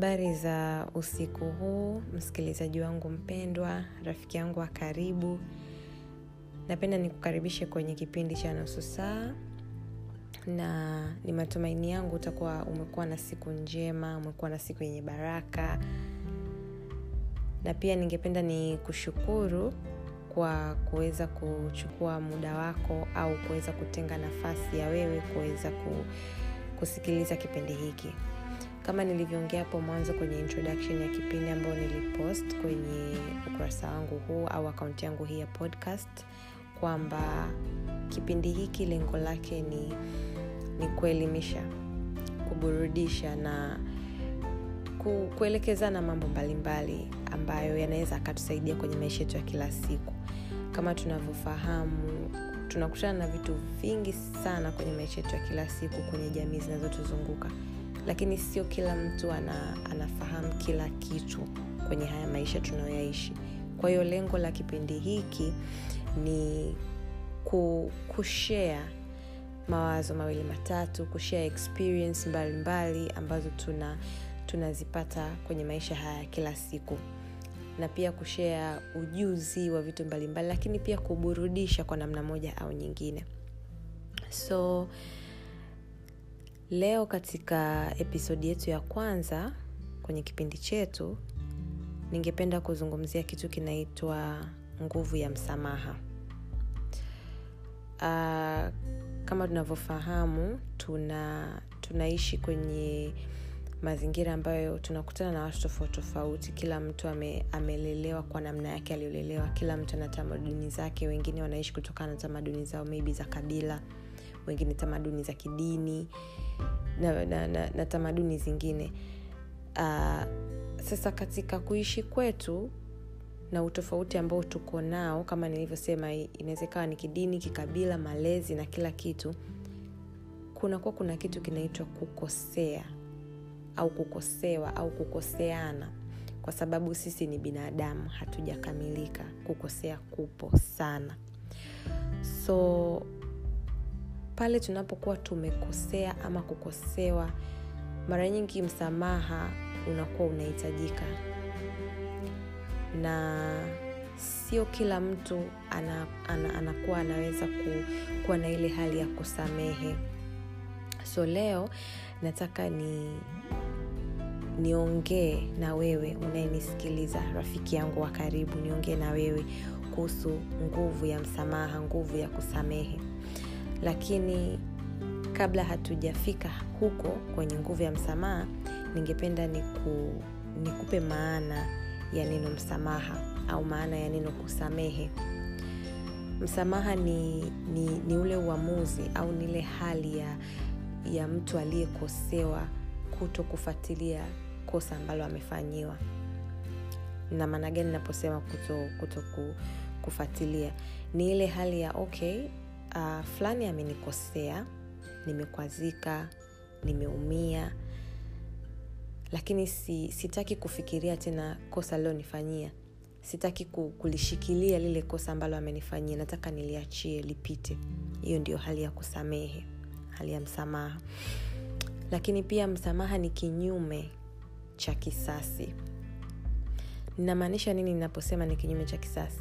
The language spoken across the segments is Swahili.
habari za usiku huu msikilizaji wangu mpendwa rafiki yangu wa karibu. Napenda nikukaribishe kwenye kipindi cha nusu saa na ni matumaini yangu utakuwa umekuwa na siku njema umekuwa na siku yenye baraka. Na pia ningependa ni kushukuru kwa kuweza kuchukua muda wako au kuweza kutenga nafasi ya wewe kuweza kusikiliza kipindi hiki kama nilivyoongea hapo mwanzo kwenye introduction ya kipindi ambayo nilipost kwenye ukurasa wangu huu au akaunti yangu hii ya podcast kwamba kipindi hiki lengo lake ni ni kuelimisha kuburudisha na kuelekezana mambo mbalimbali mbali ambayo yanaweza akatusaidia kwenye maisha yetu ya kila siku. Kama tunavyofahamu tunakutana na vitu vingi sana kwenye maisha yetu ya kila siku kwenye jamii zinazotuzunguka lakini sio kila mtu ana, anafahamu kila kitu kwenye haya maisha tunayoyaishi. Kwa hiyo lengo la kipindi hiki ni kushea mawazo mawili matatu kushea experience mbalimbali mbali, ambazo tuna tunazipata kwenye maisha haya kila siku. Na pia kushea ujuzi wa vitu mbalimbali mbali, lakini pia kuburudisha kwa namna moja au nyingine. So leo katika episodi yetu ya kwanza kwenye kipindi chetu ningependa kuzungumzia kitu kinaitwa nguvu ya msamaha. Uh, kama tunavyofahamu tuna tunaishi kwenye mazingira ambayo tunakutana na watu tofauti tofauti. Kila mtu ame, amelelewa kwa namna yake aliyolelewa. Kila mtu ana tamaduni zake. Wengine wanaishi kutokana na tamaduni zao maybe za kabila wengine tamaduni za kidini na, na, na, na tamaduni zingine. Uh, sasa katika kuishi kwetu na utofauti ambao tuko nao kama nilivyosema inaweza ikawa ni kidini kikabila malezi na kila kitu kunakuwa kuna kitu kinaitwa kukosea au kukosewa au kukoseana. Kwa sababu sisi ni binadamu hatujakamilika. Kukosea kupo sana. So pale tunapokuwa tumekosea ama kukosewa mara nyingi msamaha unakuwa unahitajika. Na sio kila mtu ana, ana, anakuwa anaweza ku, kuwa na ile hali ya kusamehe. So leo nataka ni niongee na wewe unayenisikiliza rafiki yangu wa karibu niongee na wewe kuhusu nguvu ya msamaha nguvu ya kusamehe lakini kabla hatujafika huko kwenye nguvu ya msamaha ningependa niku, nikupe maana ya neno msamaha au maana ya neno kusamehe. Msamaha ni, ni, ni ule uamuzi au ni ile hali ya, ya mtu aliyekosewa kuto kufuatilia kosa ambalo amefanyiwa. Na maana gani naposema kuto, kuto kufuatilia? Ni ile hali ya okay uh, fulani amenikosea nimekwazika nimeumia lakini si, sitaki kufikiria tena kosa lilonifanyia sitaki kulishikilia lile kosa ambalo amenifanyia nataka niliachie lipite. Hiyo ndio hali ya kusamehe hali ya msamaha. Lakini pia msamaha ni kinyume cha kisasi. Ninamaanisha nini ninaposema ni kinyume cha kisasi?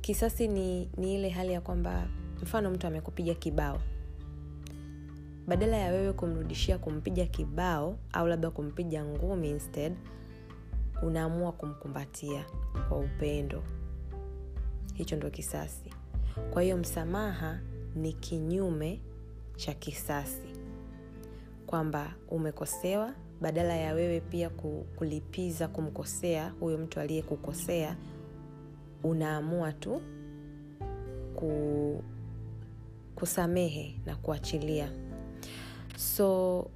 Kisasi ni, ni ile hali ya kwamba mfano mtu amekupiga kibao. Badala ya wewe kumrudishia kumpiga kibao au labda kumpiga ngumi instead unaamua kumkumbatia kwa upendo. Hicho ndo kisasi. Kwa hiyo msamaha ni kinyume cha kisasi. Kwamba umekosewa badala ya wewe pia kulipiza kumkosea huyo mtu aliyekukosea unaamua tu ku, kusamehe na kuachilia. So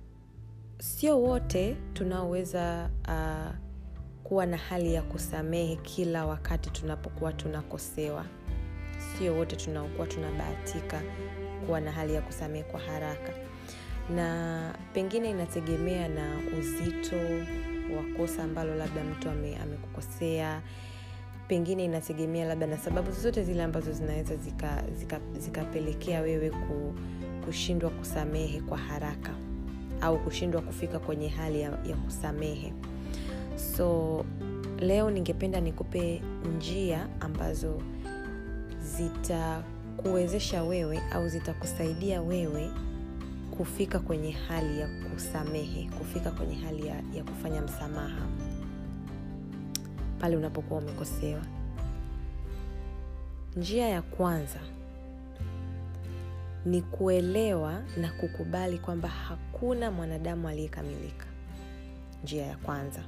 sio wote tunaoweza uh, kuwa na hali ya kusamehe kila wakati tunapokuwa tunakosewa. Sio wote tunaokuwa tunabahatika kuwa na hali ya kusamehe kwa haraka. Na pengine inategemea na uzito wa kosa ambalo labda mtu ame, amekukosea pengine inategemea labda na sababu zozote zile ambazo zinaweza zikapelekea zika, zika wewe ku, kushindwa kusamehe kwa haraka au kushindwa kufika kwenye hali ya, ya kusamehe. So leo ningependa nikupe njia ambazo zitakuwezesha wewe au zitakusaidia wewe kufika kwenye hali ya kusamehe kufika kwenye hali ya, ya kufanya msamaha pale unapokuwa umekosewa. Njia ya kwanza ni kuelewa na kukubali kwamba hakuna mwanadamu aliyekamilika. Njia ya kwanza.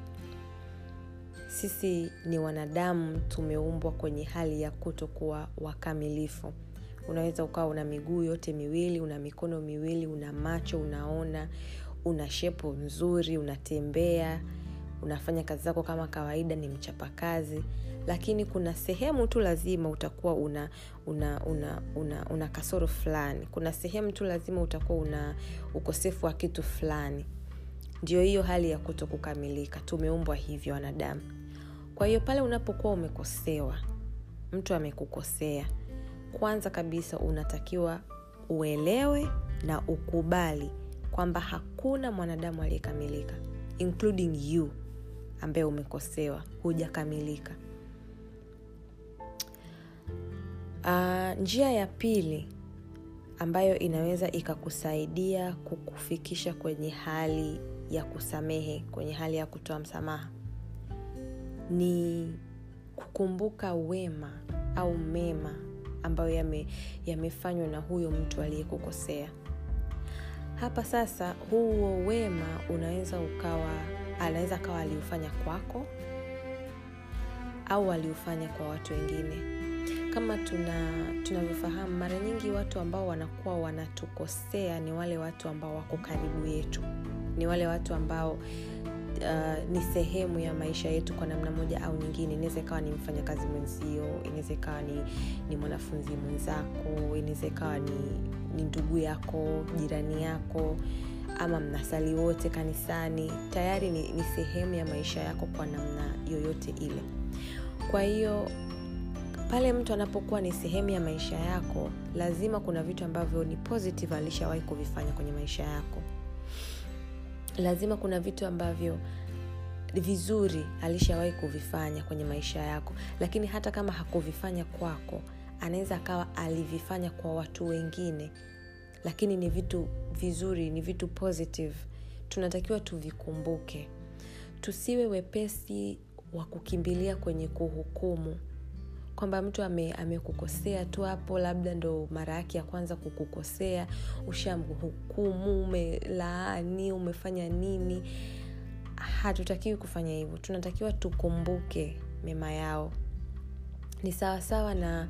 Sisi ni wanadamu tumeumbwa kwenye hali ya kutokuwa wakamilifu. Unaweza ukawa una miguu yote miwili una mikono miwili una macho unaona una shepo nzuri unatembea unafanya kazi zako kama kawaida ni mchapakazi lakini kuna sehemu tu lazima utakuwa una una una una, una kasoro fulani. Kuna sehemu tu lazima utakuwa una ukosefu wa kitu fulani. Ndio hiyo hali ya kuto kukamilika tumeumbwa hivyo wanadamu. Kwa hiyo pale unapokuwa umekosewa mtu amekukosea kwanza kabisa unatakiwa uelewe na ukubali kwamba hakuna mwanadamu aliyekamilika including you ambaye umekosewa hujakamilika. Uh, njia ya pili ambayo inaweza ikakusaidia kukufikisha kwenye hali ya kusamehe kwenye hali ya kutoa msamaha ni kukumbuka wema au mema ambayo yamefanywa yame na huyo mtu aliyekukosea. Hapa sasa huo wema unaweza ukawa anaweza akawa aliufanya kwako au aliufanya kwa watu wengine. Kama tuna tunavyofahamu mara nyingi watu ambao wanakuwa wanatukosea ni wale watu ambao wako karibu yetu. Ni wale watu ambao uh, ni sehemu ya maisha yetu kwa namna moja au nyingine. Inaweza ikawa ni mfanyakazi mwenzio inaweza ikawa ni, ni mwanafunzi mwenzako inaweza ikawa ni, ni ndugu yako jirani yako ama mnasali wote kanisani tayari ni, ni sehemu ya maisha yako kwa namna yoyote ile. Kwa hiyo pale mtu anapokuwa ni sehemu ya maisha yako lazima kuna vitu ambavyo ni positive alishawahi kuvifanya kwenye maisha yako. Lazima kuna vitu ambavyo vizuri alishawahi kuvifanya kwenye maisha yako. Lakini hata kama hakuvifanya kwako anaweza akawa alivifanya kwa watu wengine. Lakini ni vitu vizuri ni vitu positive tunatakiwa tuvikumbuke. Tusiwe wepesi wa kukimbilia kwenye kuhukumu. Kwamba mtu amekukosea ame tu hapo labda ndo mara yake ya kwanza kukukosea ushamhukumu umelaani umefanya nini. Hatutakiwi kufanya hivyo. Tunatakiwa tukumbuke mema yao. Ni sawasawa na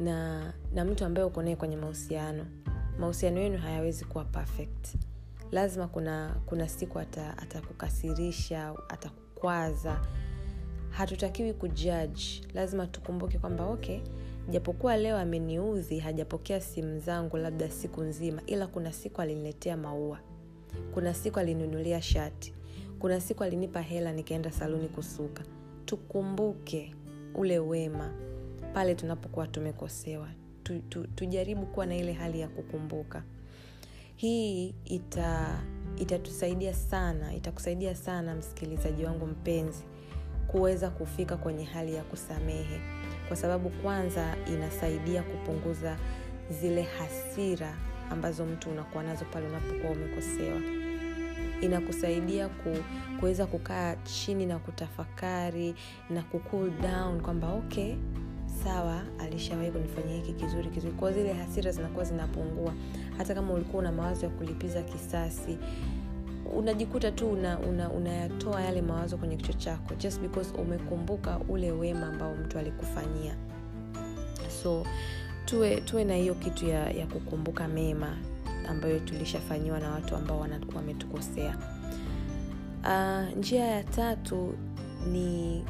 na na mtu ambaye uko naye kwenye mahusiano mahusiano yenu hayawezi kuwa perfect. Lazima kuna kuna siku atakukasirisha ata atakukwaza. Hatutakiwi kujudge. Lazima tukumbuke kwamba okay japokuwa leo ameniudhi hajapokea simu zangu labda siku nzima ila kuna siku aliniletea maua. Kuna siku alinunulia shati. Kuna siku alinipa hela nikaenda saluni kusuka. Tukumbuke ule wema pale tunapokuwa tumekosewa tu, tu, tujaribu kuwa na ile hali ya kukumbuka. Hii ita itatusaidia sana itakusaidia sana msikilizaji wangu mpenzi kuweza kufika kwenye hali ya kusamehe. Kwa sababu kwanza inasaidia kupunguza zile hasira ambazo mtu unakuwa nazo pale unapokuwa umekosewa. Inakusaidia ku, kuweza kukaa chini na kutafakari na kucool down kwamba okay sawa alishawahi kunifanyia hiki kizuri kizuri. Kwao zile hasira zinakuwa zinapungua. Hata kama ulikuwa una mawazo ya kulipiza kisasi unajikuta tu unayatoa una, una yale mawazo kwenye kichwa chako just because umekumbuka ule wema ambao mtu alikufanyia. So tuwe tuwe na hiyo kitu ya, ya kukumbuka mema ambayo tulishafanyiwa na watu ambao wametukosea. Uh, njia ya tatu ni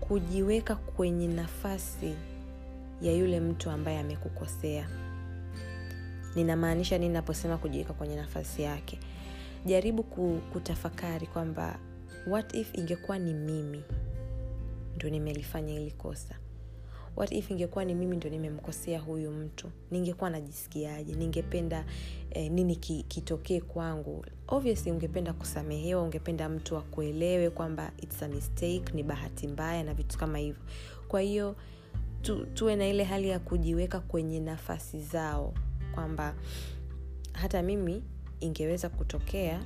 kujiweka kwenye nafasi ya yule mtu ambaye amekukosea. Ninamaanisha nini naposema kujiweka kwenye nafasi yake? Jaribu kutafakari kwamba what if ingekuwa ni mimi ndo nimelifanya hili kosa? What if ingekuwa ni mimi ndo nimemkosea huyu mtu? Ningekuwa najisikiaje? Ningependa eh, nini ki, kitokee kwangu? Obviously ungependa kusamehewa ungependa mtu akuelewe kwamba its a mistake ni bahati mbaya na vitu kama hivyo. Kwa hiyo tu, tuwe na ile hali ya kujiweka kwenye nafasi zao kwamba hata mimi ingeweza kutokea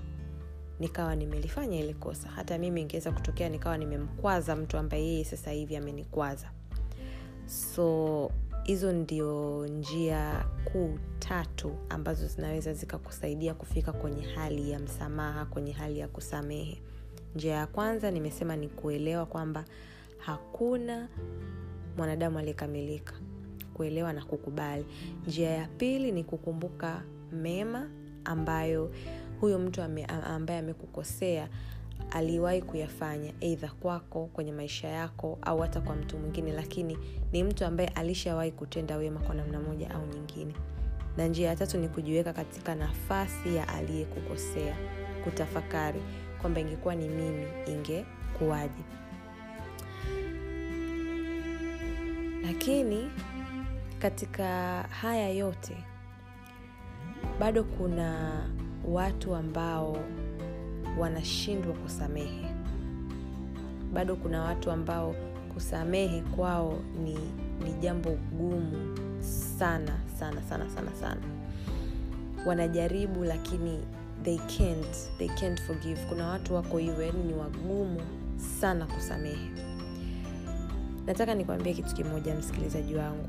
nikawa nimelifanya ile kosa. Hata mimi ingeweza kutokea nikawa nimemkwaza mtu ambaye yeye sasa hivi amenikwaza. So hizo ndio njia kuu tatu ambazo zinaweza zikakusaidia kufika kwenye hali ya msamaha kwenye hali ya kusamehe. Njia ya kwanza nimesema ni kuelewa kwamba hakuna mwanadamu aliyekamilika kuelewa na kukubali. Njia ya pili ni kukumbuka mema ambayo huyo mtu ame, ambaye amekukosea aliwahi kuyafanya eidha kwako kwenye maisha yako au hata kwa mtu mwingine lakini ni mtu ambaye alishawahi kutenda wema kwa namna moja au nyingine. Na njia ya tatu ni kujiweka katika nafasi ya aliyekukosea kutafakari kwamba ingekuwa ni mimi ingekuwaje lakini katika haya yote bado kuna watu ambao wanashindwa kusamehe. Bado kuna watu ambao kusamehe kwao ni, ni jambo gumu sana sana sana sana sana. Wanajaribu lakini they can't, they can't forgive. Kuna watu wako hivyo yani ni wagumu sana kusamehe nataka nikwambie kitu kimoja msikilizaji wangu.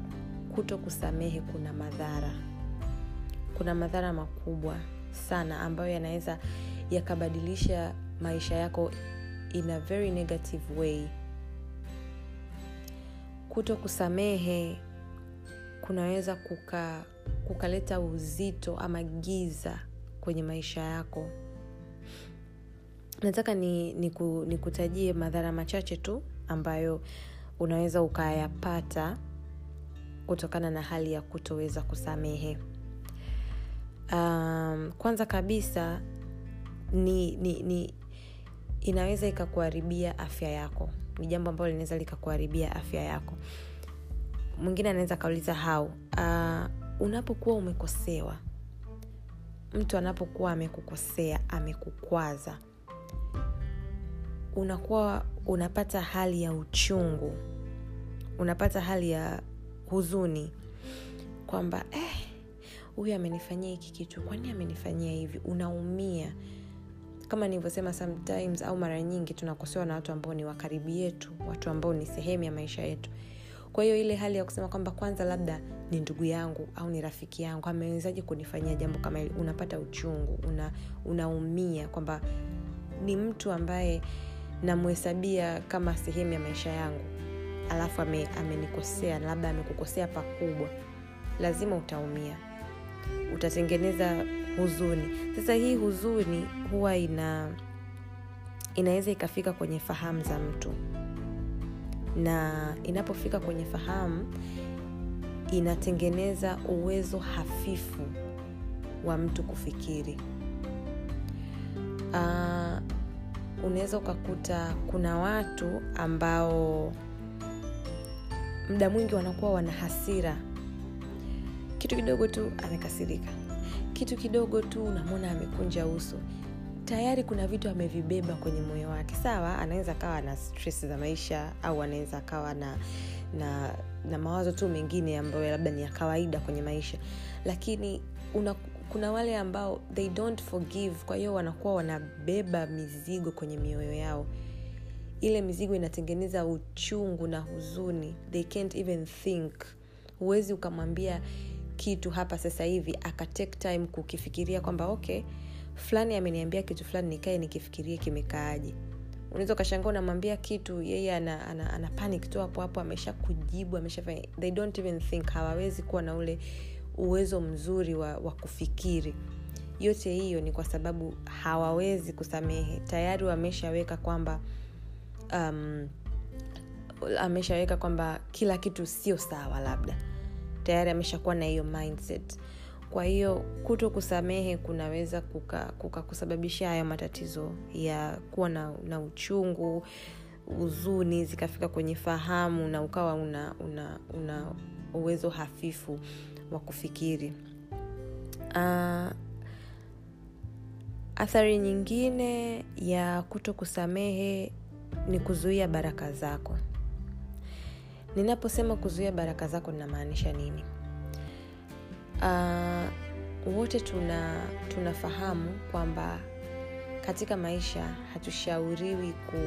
Kuto kusamehe kuna madhara. Kuna madhara makubwa sana ambayo yanaweza yakabadilisha maisha yako in a very negative way. Kuto kusamehe kunaweza kuka kukaleta uzito ama giza kwenye maisha yako. Nataka nikutajie ni, ni, ni madhara machache tu ambayo unaweza ukayapata kutokana na hali ya kutoweza kusamehe. Um, kwanza kabisa ni, ni, ni inaweza ikakuharibia afya yako. Ni jambo ambalo linaweza likakuharibia afya yako. Mwingine anaweza akauliza hau uh, unapokuwa umekosewa. Mtu anapokuwa amekukosea amekukwaza. Unakuwa unapata hali ya uchungu unapata hali ya huzuni kwamba eh, huyu amenifanyia hiki kitu kwani amenifanyia hivi? Unaumia. Kama nilivyosema sometimes au mara nyingi tunakosewa na watu ambao ni wakaribi yetu watu ambao ni sehemu ya maisha yetu. Kwa hiyo ile hali ya kusema kwamba kwanza labda ni ndugu yangu au ni rafiki yangu amewezaji kunifanyia jambo kama hili unapata uchungu una, unaumia kwamba ni mtu ambaye namhesabia kama sehemu ya maisha yangu. Alafu ame, amenikosea labda amekukosea pakubwa. Lazima utaumia. Utatengeneza huzuni. Sasa hii huzuni huwa ina inaweza ikafika kwenye fahamu za mtu. Na inapofika kwenye fahamu inatengeneza uwezo hafifu wa mtu kufikiri. Uh, unaweza ukakuta kuna watu ambao muda mwingi wanakuwa wana hasira. Kitu kidogo tu amekasirika. Kitu kidogo tu unamwona amekunja uso. Tayari kuna vitu amevibeba kwenye moyo wake. Sawa anaweza akawa na stress za maisha au anaweza akawa na na na mawazo tu mengine ambayo labda ni ya kawaida kwenye maisha. Lakini una, kuna wale ambao they don't forgive kwa hiyo wanakuwa wanabeba mizigo kwenye mioyo yao. Ile mizigo inatengeneza uchungu na huzuni. They can't even think. Huwezi ukamwambia kitu hapa sasa hivi akatake time kukifikiria kwamba okay fulani ameniambia kitu fulani nikae nikifikirie kimekaaje. Unaweza ukashangaa unamwambia kitu yeye ana, ana, ana panic tu hapo hapo amesha kujibu ameshafanya they don't even think. Hawawezi kuwa na ule uwezo mzuri wa, wa kufikiri. Yote hiyo ni kwa sababu hawawezi kusamehe. Tayari wameshaweka kwamba um, ameshaweka kwamba kila kitu sio sawa labda. Tayari ameshakuwa na hiyo mindset. Kwa hiyo kuto kusamehe kunaweza kukakusababisha kuka hayo matatizo ya kuwa na, na uchungu huzuni zikafika kwenye fahamu na ukawa una, una, una uwezo hafifu wa kufikiri. Uh, athari nyingine ya kuto kusamehe ni kuzuia baraka zako. Ninaposema kuzuia baraka zako ninamaanisha nini? Uh, wote tuna tunafahamu kwamba katika maisha hatushauriwi ku,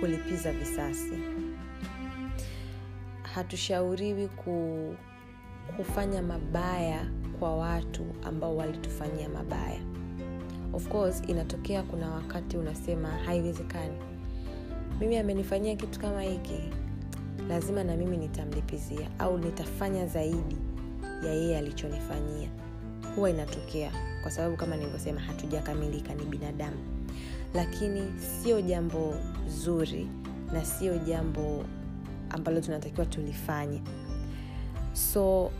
kulipiza visasi. Hatushauriwi ku, kufanya mabaya kwa watu ambao walitufanyia mabaya. Of course inatokea kuna wakati unasema haiwezekani. Mimi amenifanyia kitu kama hiki lazima na mimi nitamlipizia au nitafanya zaidi ya yeye alichonifanyia. Huwa inatokea kwa sababu kama nilivyosema hatujakamilika ni binadamu. Lakini sio jambo zuri na sio jambo ambalo tunatakiwa tulifanye so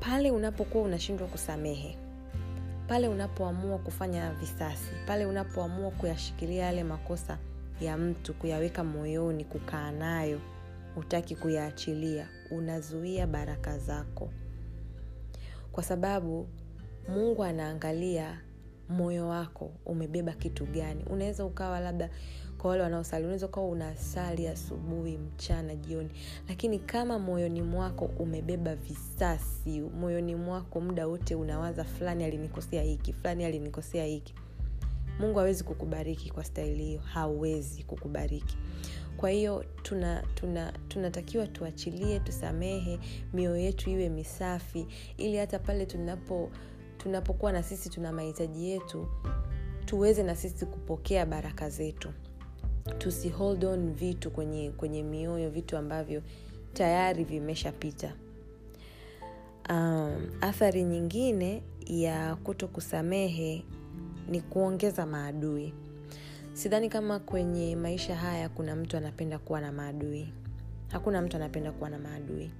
pale unapokuwa unashindwa kusamehe pale unapoamua kufanya visasi pale unapoamua kuyashikilia yale makosa ya mtu kuyaweka moyoni kukaa nayo hutaki kuyaachilia unazuia baraka zako. Kwa sababu mungu anaangalia moyo wako umebeba kitu gani. Unaweza ukawa labda kwa wale wanaosali. Unaweza ukawa unasali asubuhi mchana jioni. Lakini kama moyoni mwako umebeba visasi moyoni mwako muda wote unawaza fulani alinikosea hiki fulani alinikosea hiki. Mungu hawezi kukubariki kwa staili hiyo. Hawezi kukubariki. Kwa hiyo tuna tuna tunatakiwa tuachilie tusamehe mioyo yetu iwe misafi ili hata pale tunapo tunapokuwa na sisi tuna mahitaji yetu tuweze na sisi kupokea baraka zetu tusi hold on vitu kwenye kwenye mioyo vitu ambavyo tayari vimeshapita. Um, athari nyingine ya kuto kusamehe ni kuongeza maadui. Sidhani kama kwenye maisha haya kuna mtu anapenda kuwa na maadui. Hakuna mtu anapenda kuwa na maadui.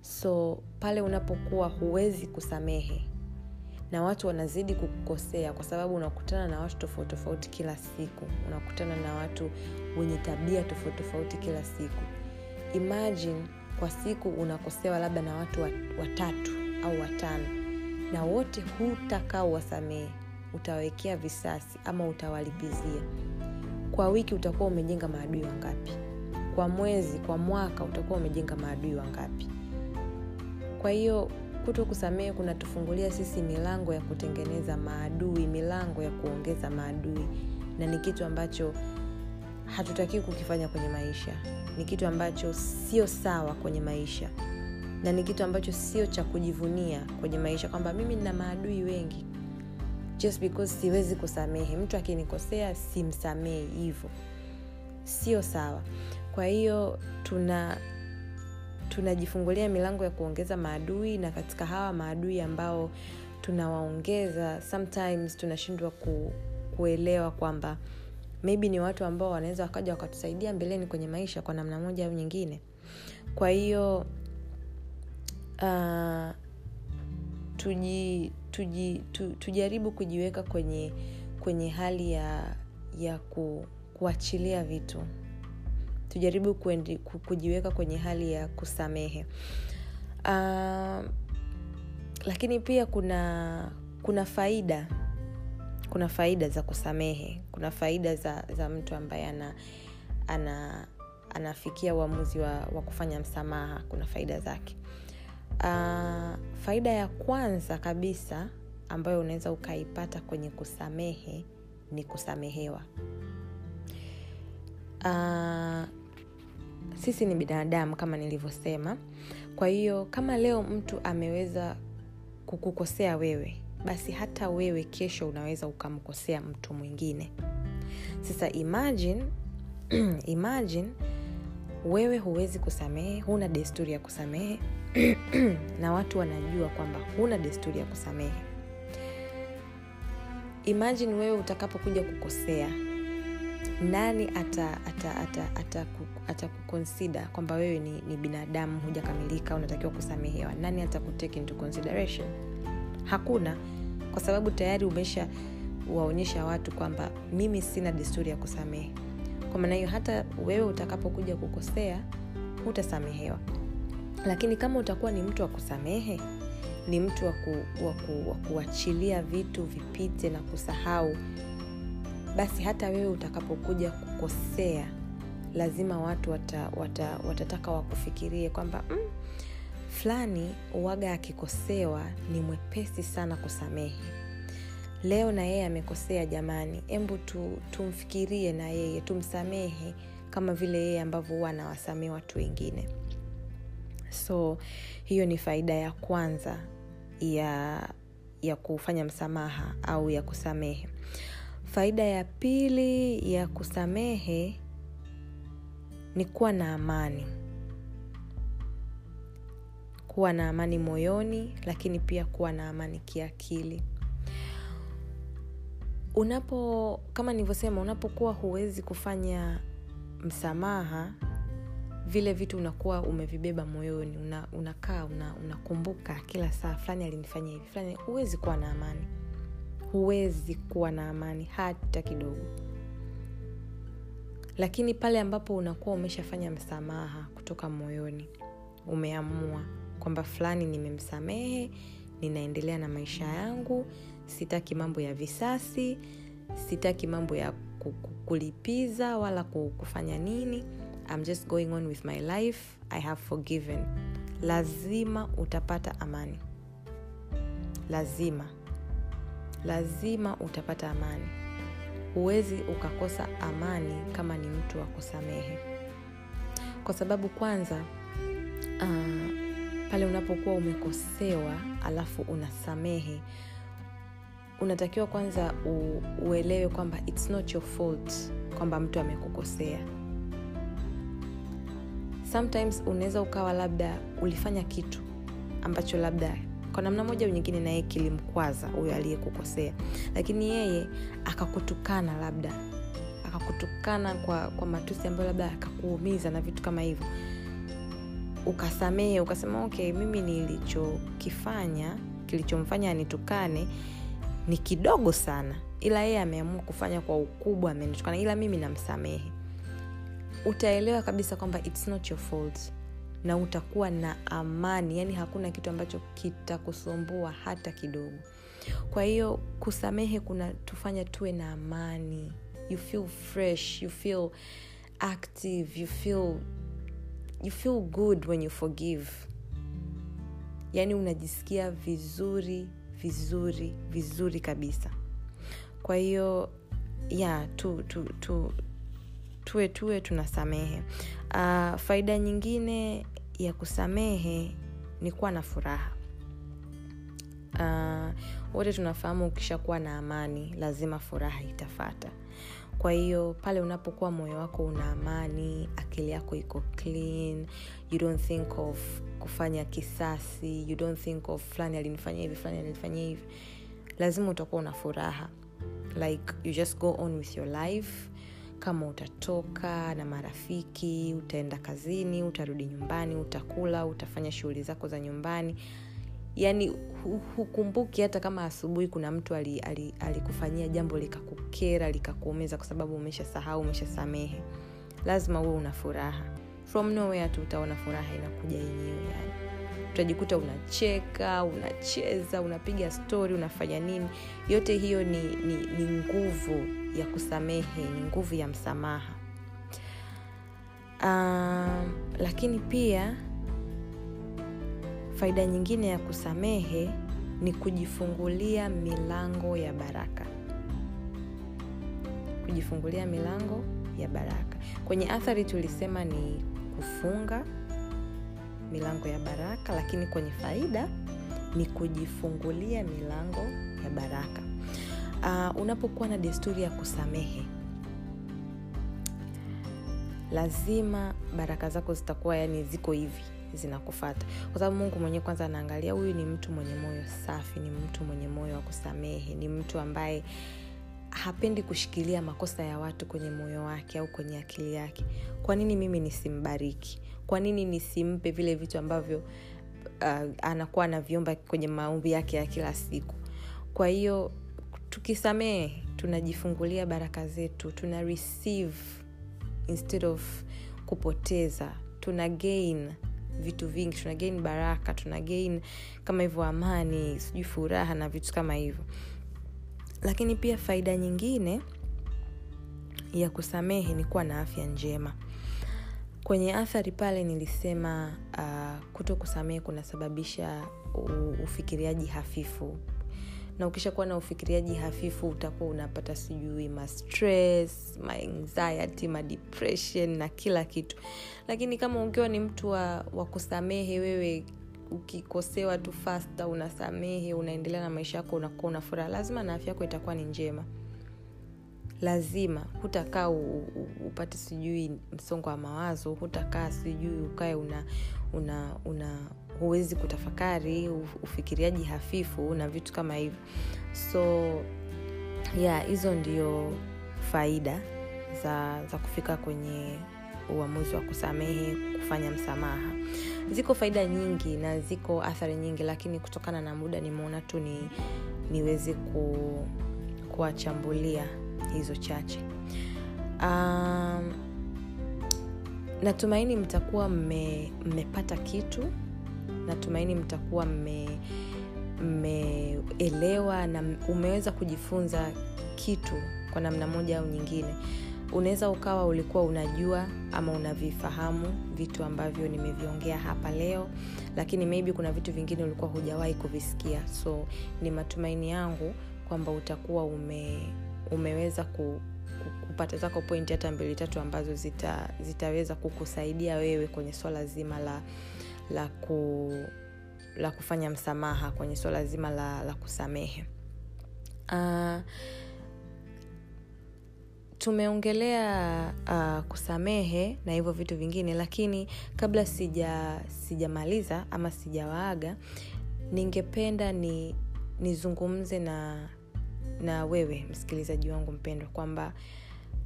So pale unapokuwa huwezi kusamehe na watu wanazidi kukukosea kwa sababu unakutana na watu tofauti tofauti kila siku. Unakutana na watu wenye tabia tofauti tofauti kila siku. Imagine kwa siku unakosewa labda na watu watatu au watano. Na wote hutakaa uwasamehe. Utawekea visasi ama utawalipizia. Kwa wiki utakuwa umejenga maadui wangapi? Kwa mwezi kwa mwaka utakuwa umejenga maadui wangapi? Kwa hiyo kuto kusamehe kunatufungulia sisi milango ya kutengeneza maadui milango ya kuongeza maadui. Na ni kitu ambacho hatutakii kukifanya kwenye maisha. Ni kitu ambacho sio sawa kwenye maisha. Na ni kitu ambacho sio cha kujivunia kwenye maisha kwamba mimi nina maadui wengi. Just because siwezi kusamehe. Mtu akinikosea simsamehe. Hivyo sio sawa. Kwa hiyo tuna tunajifungulia milango ya kuongeza maadui na katika hawa maadui ambao tunawaongeza sometimes tunashindwa ku, kuelewa kwamba maybe ni watu ambao wanaweza wakaja wakatusaidia mbeleni kwenye maisha kwa namna moja au nyingine. Kwa hiyo uh, tuji, tuji, tu, tujaribu kujiweka kwenye kwenye hali ya ya ku, kuachilia vitu tujaribu kuendi, kujiweka kwenye hali ya kusamehe. Uh, lakini pia kuna kuna faida kuna faida za kusamehe. Kuna faida za, za mtu ambaye ana, ana anafikia uamuzi wa, wa kufanya msamaha. Kuna faida zake. Uh, faida ya kwanza kabisa ambayo unaweza ukaipata kwenye kusamehe ni kusamehewa. Uh, sisi ni binadamu kama nilivyosema. Kwa hiyo kama leo mtu ameweza kukukosea wewe basi hata wewe kesho unaweza ukamkosea mtu mwingine. Sasa imagine imagine wewe huwezi kusamehe huna desturi ya kusamehe na watu wanajua kwamba huna desturi ya kusamehe. Imagine wewe utakapokuja kukosea nani ata, ata, ata, ata kwamba wewe ni, ni binadamu hujakamilika unatakiwa kusamehewa? Nani atakutake into consideration? Hakuna. Kwa sababu tayari umesha waonyesha watu kwamba mimi sina desturi ya kusamehe. Kwa maana hiyo hata wewe utakapokuja kukosea hutasamehewa. Lakini kama utakuwa ni mtu wa kusamehe ni mtu wa kuachilia vitu vipite na kusahau basi hata wewe utakapokuja kukosea lazima watu wata, wata, watataka wakufikirie kwamba mm, fulani uwaga akikosewa ni mwepesi sana kusamehe. Leo na yeye amekosea jamani embu tu, tumfikirie na yeye tumsamehe kama vile yeye ambavyo huwa anawasamehe watu wengine. So hiyo ni faida ya kwanza ya ya kufanya msamaha au ya kusamehe faida ya pili ya kusamehe ni kuwa na amani. Kuwa na amani moyoni lakini pia kuwa na amani kiakili. Unapo kama nilivyosema unapokuwa huwezi kufanya msamaha vile vitu unakuwa umevibeba moyoni una, unakaa una, unakumbuka kila saa fulani alinifanyia hivi fulani huwezi kuwa na amani huwezi kuwa na amani hata kidogo. Lakini pale ambapo unakuwa umeshafanya msamaha kutoka moyoni umeamua kwamba fulani nimemsamehe ninaendelea na maisha yangu sitaki mambo ya visasi sitaki mambo ya kulipiza wala kufanya nini. I'm just going on with my life. I have forgiven. Lazima utapata amani. Lazima lazima utapata amani. Huwezi ukakosa amani kama ni mtu wa kusamehe. Kwa sababu kwanza uh, pale unapokuwa umekosewa alafu unasamehe unatakiwa kwanza u, uelewe kwamba its not your fault kwamba mtu amekukosea. Sometimes unaweza ukawa labda ulifanya kitu ambacho labda kwa namna moja au nyingine naye kilimkwaza huyo aliyekukosea. Lakini yeye akakutukana labda. Akakutukana kwa, kwa matusi ambayo labda akakuumiza na vitu kama hivyo. Ukasamehe ukasema okay mimi nilichokifanya kilichomfanya anitukane ni kidogo sana. Ila yeye ameamua kufanya kwa ukubwa amenitukana ila mimi namsamehe. Utaelewa kabisa kwamba its not your fault na utakuwa na amani. Yaani hakuna kitu ambacho kitakusumbua hata kidogo. Kwa hiyo kusamehe kuna tufanya tuwe na amani. You feel fresh you feel active you feel you feel good when you forgive. Yaani unajisikia vizuri vizuri vizuri kabisa. Kwa hiyo ya tu, tu, tu, tuwe tuwe tunasamehe. Uh, faida nyingine ya kusamehe ni kuwa na furaha. Uh, wote tunafahamu ukishakuwa na amani lazima furaha itafata. Kwa hiyo pale unapokuwa moyo wako una amani akili yako iko clean you don't think of kufanya kisasi you don't think of fulani alinifanyia hivi fulani alinifanyia hivi lazima utakuwa una furaha. Like you just go on with your life kama utatoka na marafiki utaenda kazini utarudi nyumbani utakula utafanya shughuli zako za nyumbani. Yaani hukumbuki hata kama asubuhi kuna mtu alikufanyia ali, ali jambo likakukera likakuumiza kwa sababu umeshasahau umeshasamehe. Lazima uwe una furaha. From nowhere tu utaona furaha inakuja yenyewe yani utajikuta unacheka unacheza unapiga stori unafanya nini. Yote hiyo ni, ni, ni nguvu ya kusamehe ni nguvu ya msamaha. Um, lakini pia faida nyingine ya kusamehe ni kujifungulia milango ya baraka. Kujifungulia milango ya baraka. Kwenye athari tulisema ni kufunga milango ya baraka lakini kwenye faida ni kujifungulia milango ya baraka uh, unapokuwa na desturi ya kusamehe lazima baraka zako zitakuwa yani ziko hivi zinakufata kwa sababu mungu mwenyewe kwanza anaangalia huyu ni mtu mwenye moyo safi ni mtu mwenye moyo wa kusamehe ni mtu ambaye hapendi kushikilia makosa ya watu kwenye moyo wake au kwenye akili yake. Kwa nini mimi nisimbariki? Kwa nini nisimpe vile vitu ambavyo uh, anakuwa anaviomba kwenye maombi yake ya kila siku? Kwa hiyo tukisamehe tunajifungulia baraka zetu tuna receive instead of kupoteza. Tuna gain vitu vingi tuna gain baraka tuna gain kama hivyo amani sijui furaha na vitu kama hivyo. Lakini pia faida nyingine ya kusamehe ni kuwa na afya njema. Kwenye athari pale nilisema uh, kuto kusamehe kunasababisha ufikiriaji hafifu na ukishakuwa na ufikiriaji hafifu utakuwa unapata sijui ma stress ma anxiety ma depression na kila kitu. Lakini kama ukiwa ni mtu wa, wa kusamehe wewe ukikosewa tu fasta unasamehe unaendelea na maisha yako unakuwa una furaha lazima na afya yako itakuwa ni njema. Lazima hutakaa upate sijui msongo wa mawazo hutakaa sijui ukae una una una huwezi kutafakari ufikiriaji hafifu na vitu kama hivyo. So yeah hizo ndio faida za za kufika kwenye uamuzi wa kusamehe kufanya msamaha. Ziko faida nyingi na ziko athari nyingi lakini kutokana na muda nimeona tu ni niweze ku, kuwachambulia hizo chache. Um, natumaini mtakuwa mmepata kitu natumaini mtakuwa mmeelewa na umeweza kujifunza kitu kwa namna moja au nyingine. Unaweza ukawa ulikuwa unajua ama unavifahamu vitu ambavyo nimeviongea hapa leo lakini maybe kuna vitu vingine ulikuwa hujawahi kuvisikia. So ni matumaini yangu kwamba utakuwa ume, umeweza ku, kupata zako pointi hata mbili tatu ambazo zita, zitaweza kukusaidia wewe kwenye swala zima la la ku la kufanya msamaha kwenye swala zima la, la kusamehe. Uh, tumeongelea uh, kusamehe na hivyo vitu vingine lakini kabla sija sijamaliza ama sijawaaga ningependa ni nizungumze na na wewe msikilizaji wangu mpendwa kwamba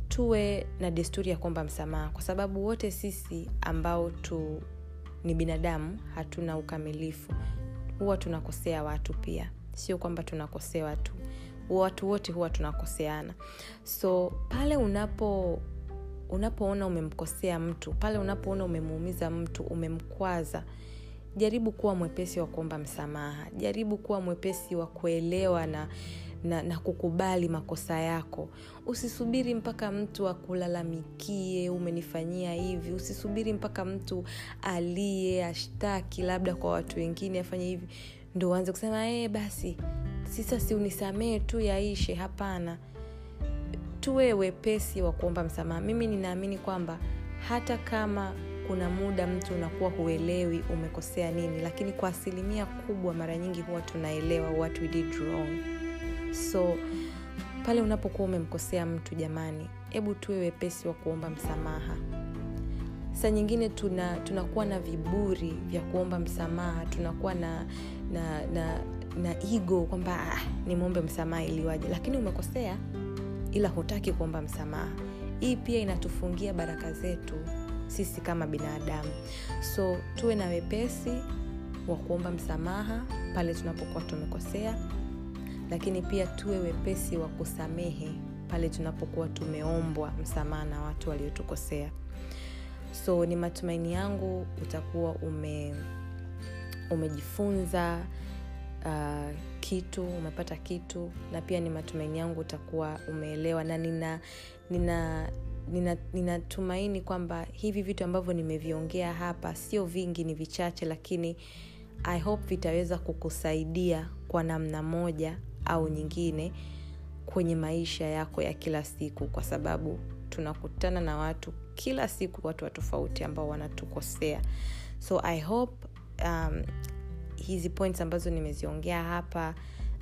tuwe na desturi ya kuomba msamaha kwa sababu wote sisi ambao tu ni binadamu hatuna ukamilifu. Huwa tunakosea watu pia. Sio kwamba tunakosewa tu. Watu wote huwa tunakoseana. So pale unapo unapoona umemkosea mtu pale unapoona umemuumiza mtu umemkwaza jaribu kuwa mwepesi wa kuomba msamaha. Jaribu kuwa mwepesi wa kuelewa na na, na kukubali makosa yako. Usisubiri mpaka mtu akulalamikie umenifanyia hivi. Usisubiri mpaka mtu aliye ashtaki labda kwa watu wengine afanye hivi. Ndo uanze kusema ee, basi sisa si tu yaishe. Hapana. Tuwe wepesi wa kuomba msamaha. Mimi ninaamini kwamba hata kama kuna muda mtu unakuwa huelewi umekosea nini lakini kwa asilimia kubwa mara nyingi huwa tunaelewa what we did wrong so pale unapokuwa umemkosea mtu jamani hebu tuwe wepesi wa kuomba msamaha. Sa nyingine tuna tunakuwa na viburi vya kuomba msamaha tunakuwa na na na na igo kwamba ah, nimwombe msamaha iliwaje lakini umekosea ila hutaki kuomba msamaha. Hii pia inatufungia baraka zetu sisi kama binadamu. So tuwe na wepesi wa kuomba msamaha pale tunapokuwa tumekosea lakini pia tuwe wepesi wa kusamehe pale tunapokuwa tumeombwa msamaha na watu waliotukosea. So ni matumaini yangu utakuwa ume umejifunza uh, kitu umepata kitu na pia ni matumaini yangu utakuwa umeelewa na nina nina ninatumaini nina kwamba hivi vitu ambavyo nimeviongea hapa sio vingi ni vichache lakini i hope vitaweza kukusaidia kwa namna moja au nyingine kwenye maisha yako ya kila siku kwa sababu tunakutana na watu kila siku watu wa tofauti ambao wanatukosea. So i hope um, hizi points ambazo nimeziongea hapa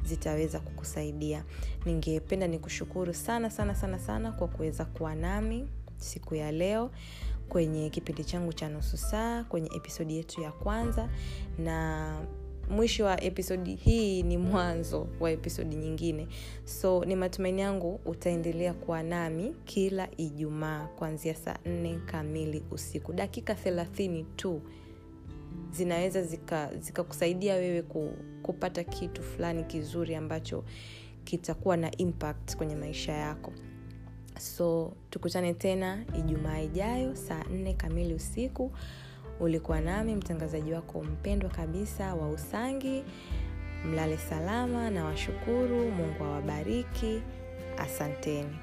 zitaweza kukusaidia. Ningependa nikushukuru sana sana sana sana kwa kuweza kuwa nami siku ya leo kwenye kipindi changu cha nusu saa kwenye episodi yetu ya kwanza. Na mwisho wa episodi hii ni mwanzo wa episodi nyingine. So ni matumaini yangu utaendelea kuwa nami kila ijumaa kuanzia saa nne kamili usiku. Dakika thelathini tu zinaweza zikakusaidia zika wewe ku, kupata kitu fulani kizuri ambacho kitakuwa na impact kwenye maisha yako. So tukutane tena ijumaa ijayo saa nne kamili usiku Ulikuwa nami mtangazaji wako mpendwa kabisa wa Usangi. Mlale salama na washukuru. Mungu awabariki. Asanteni.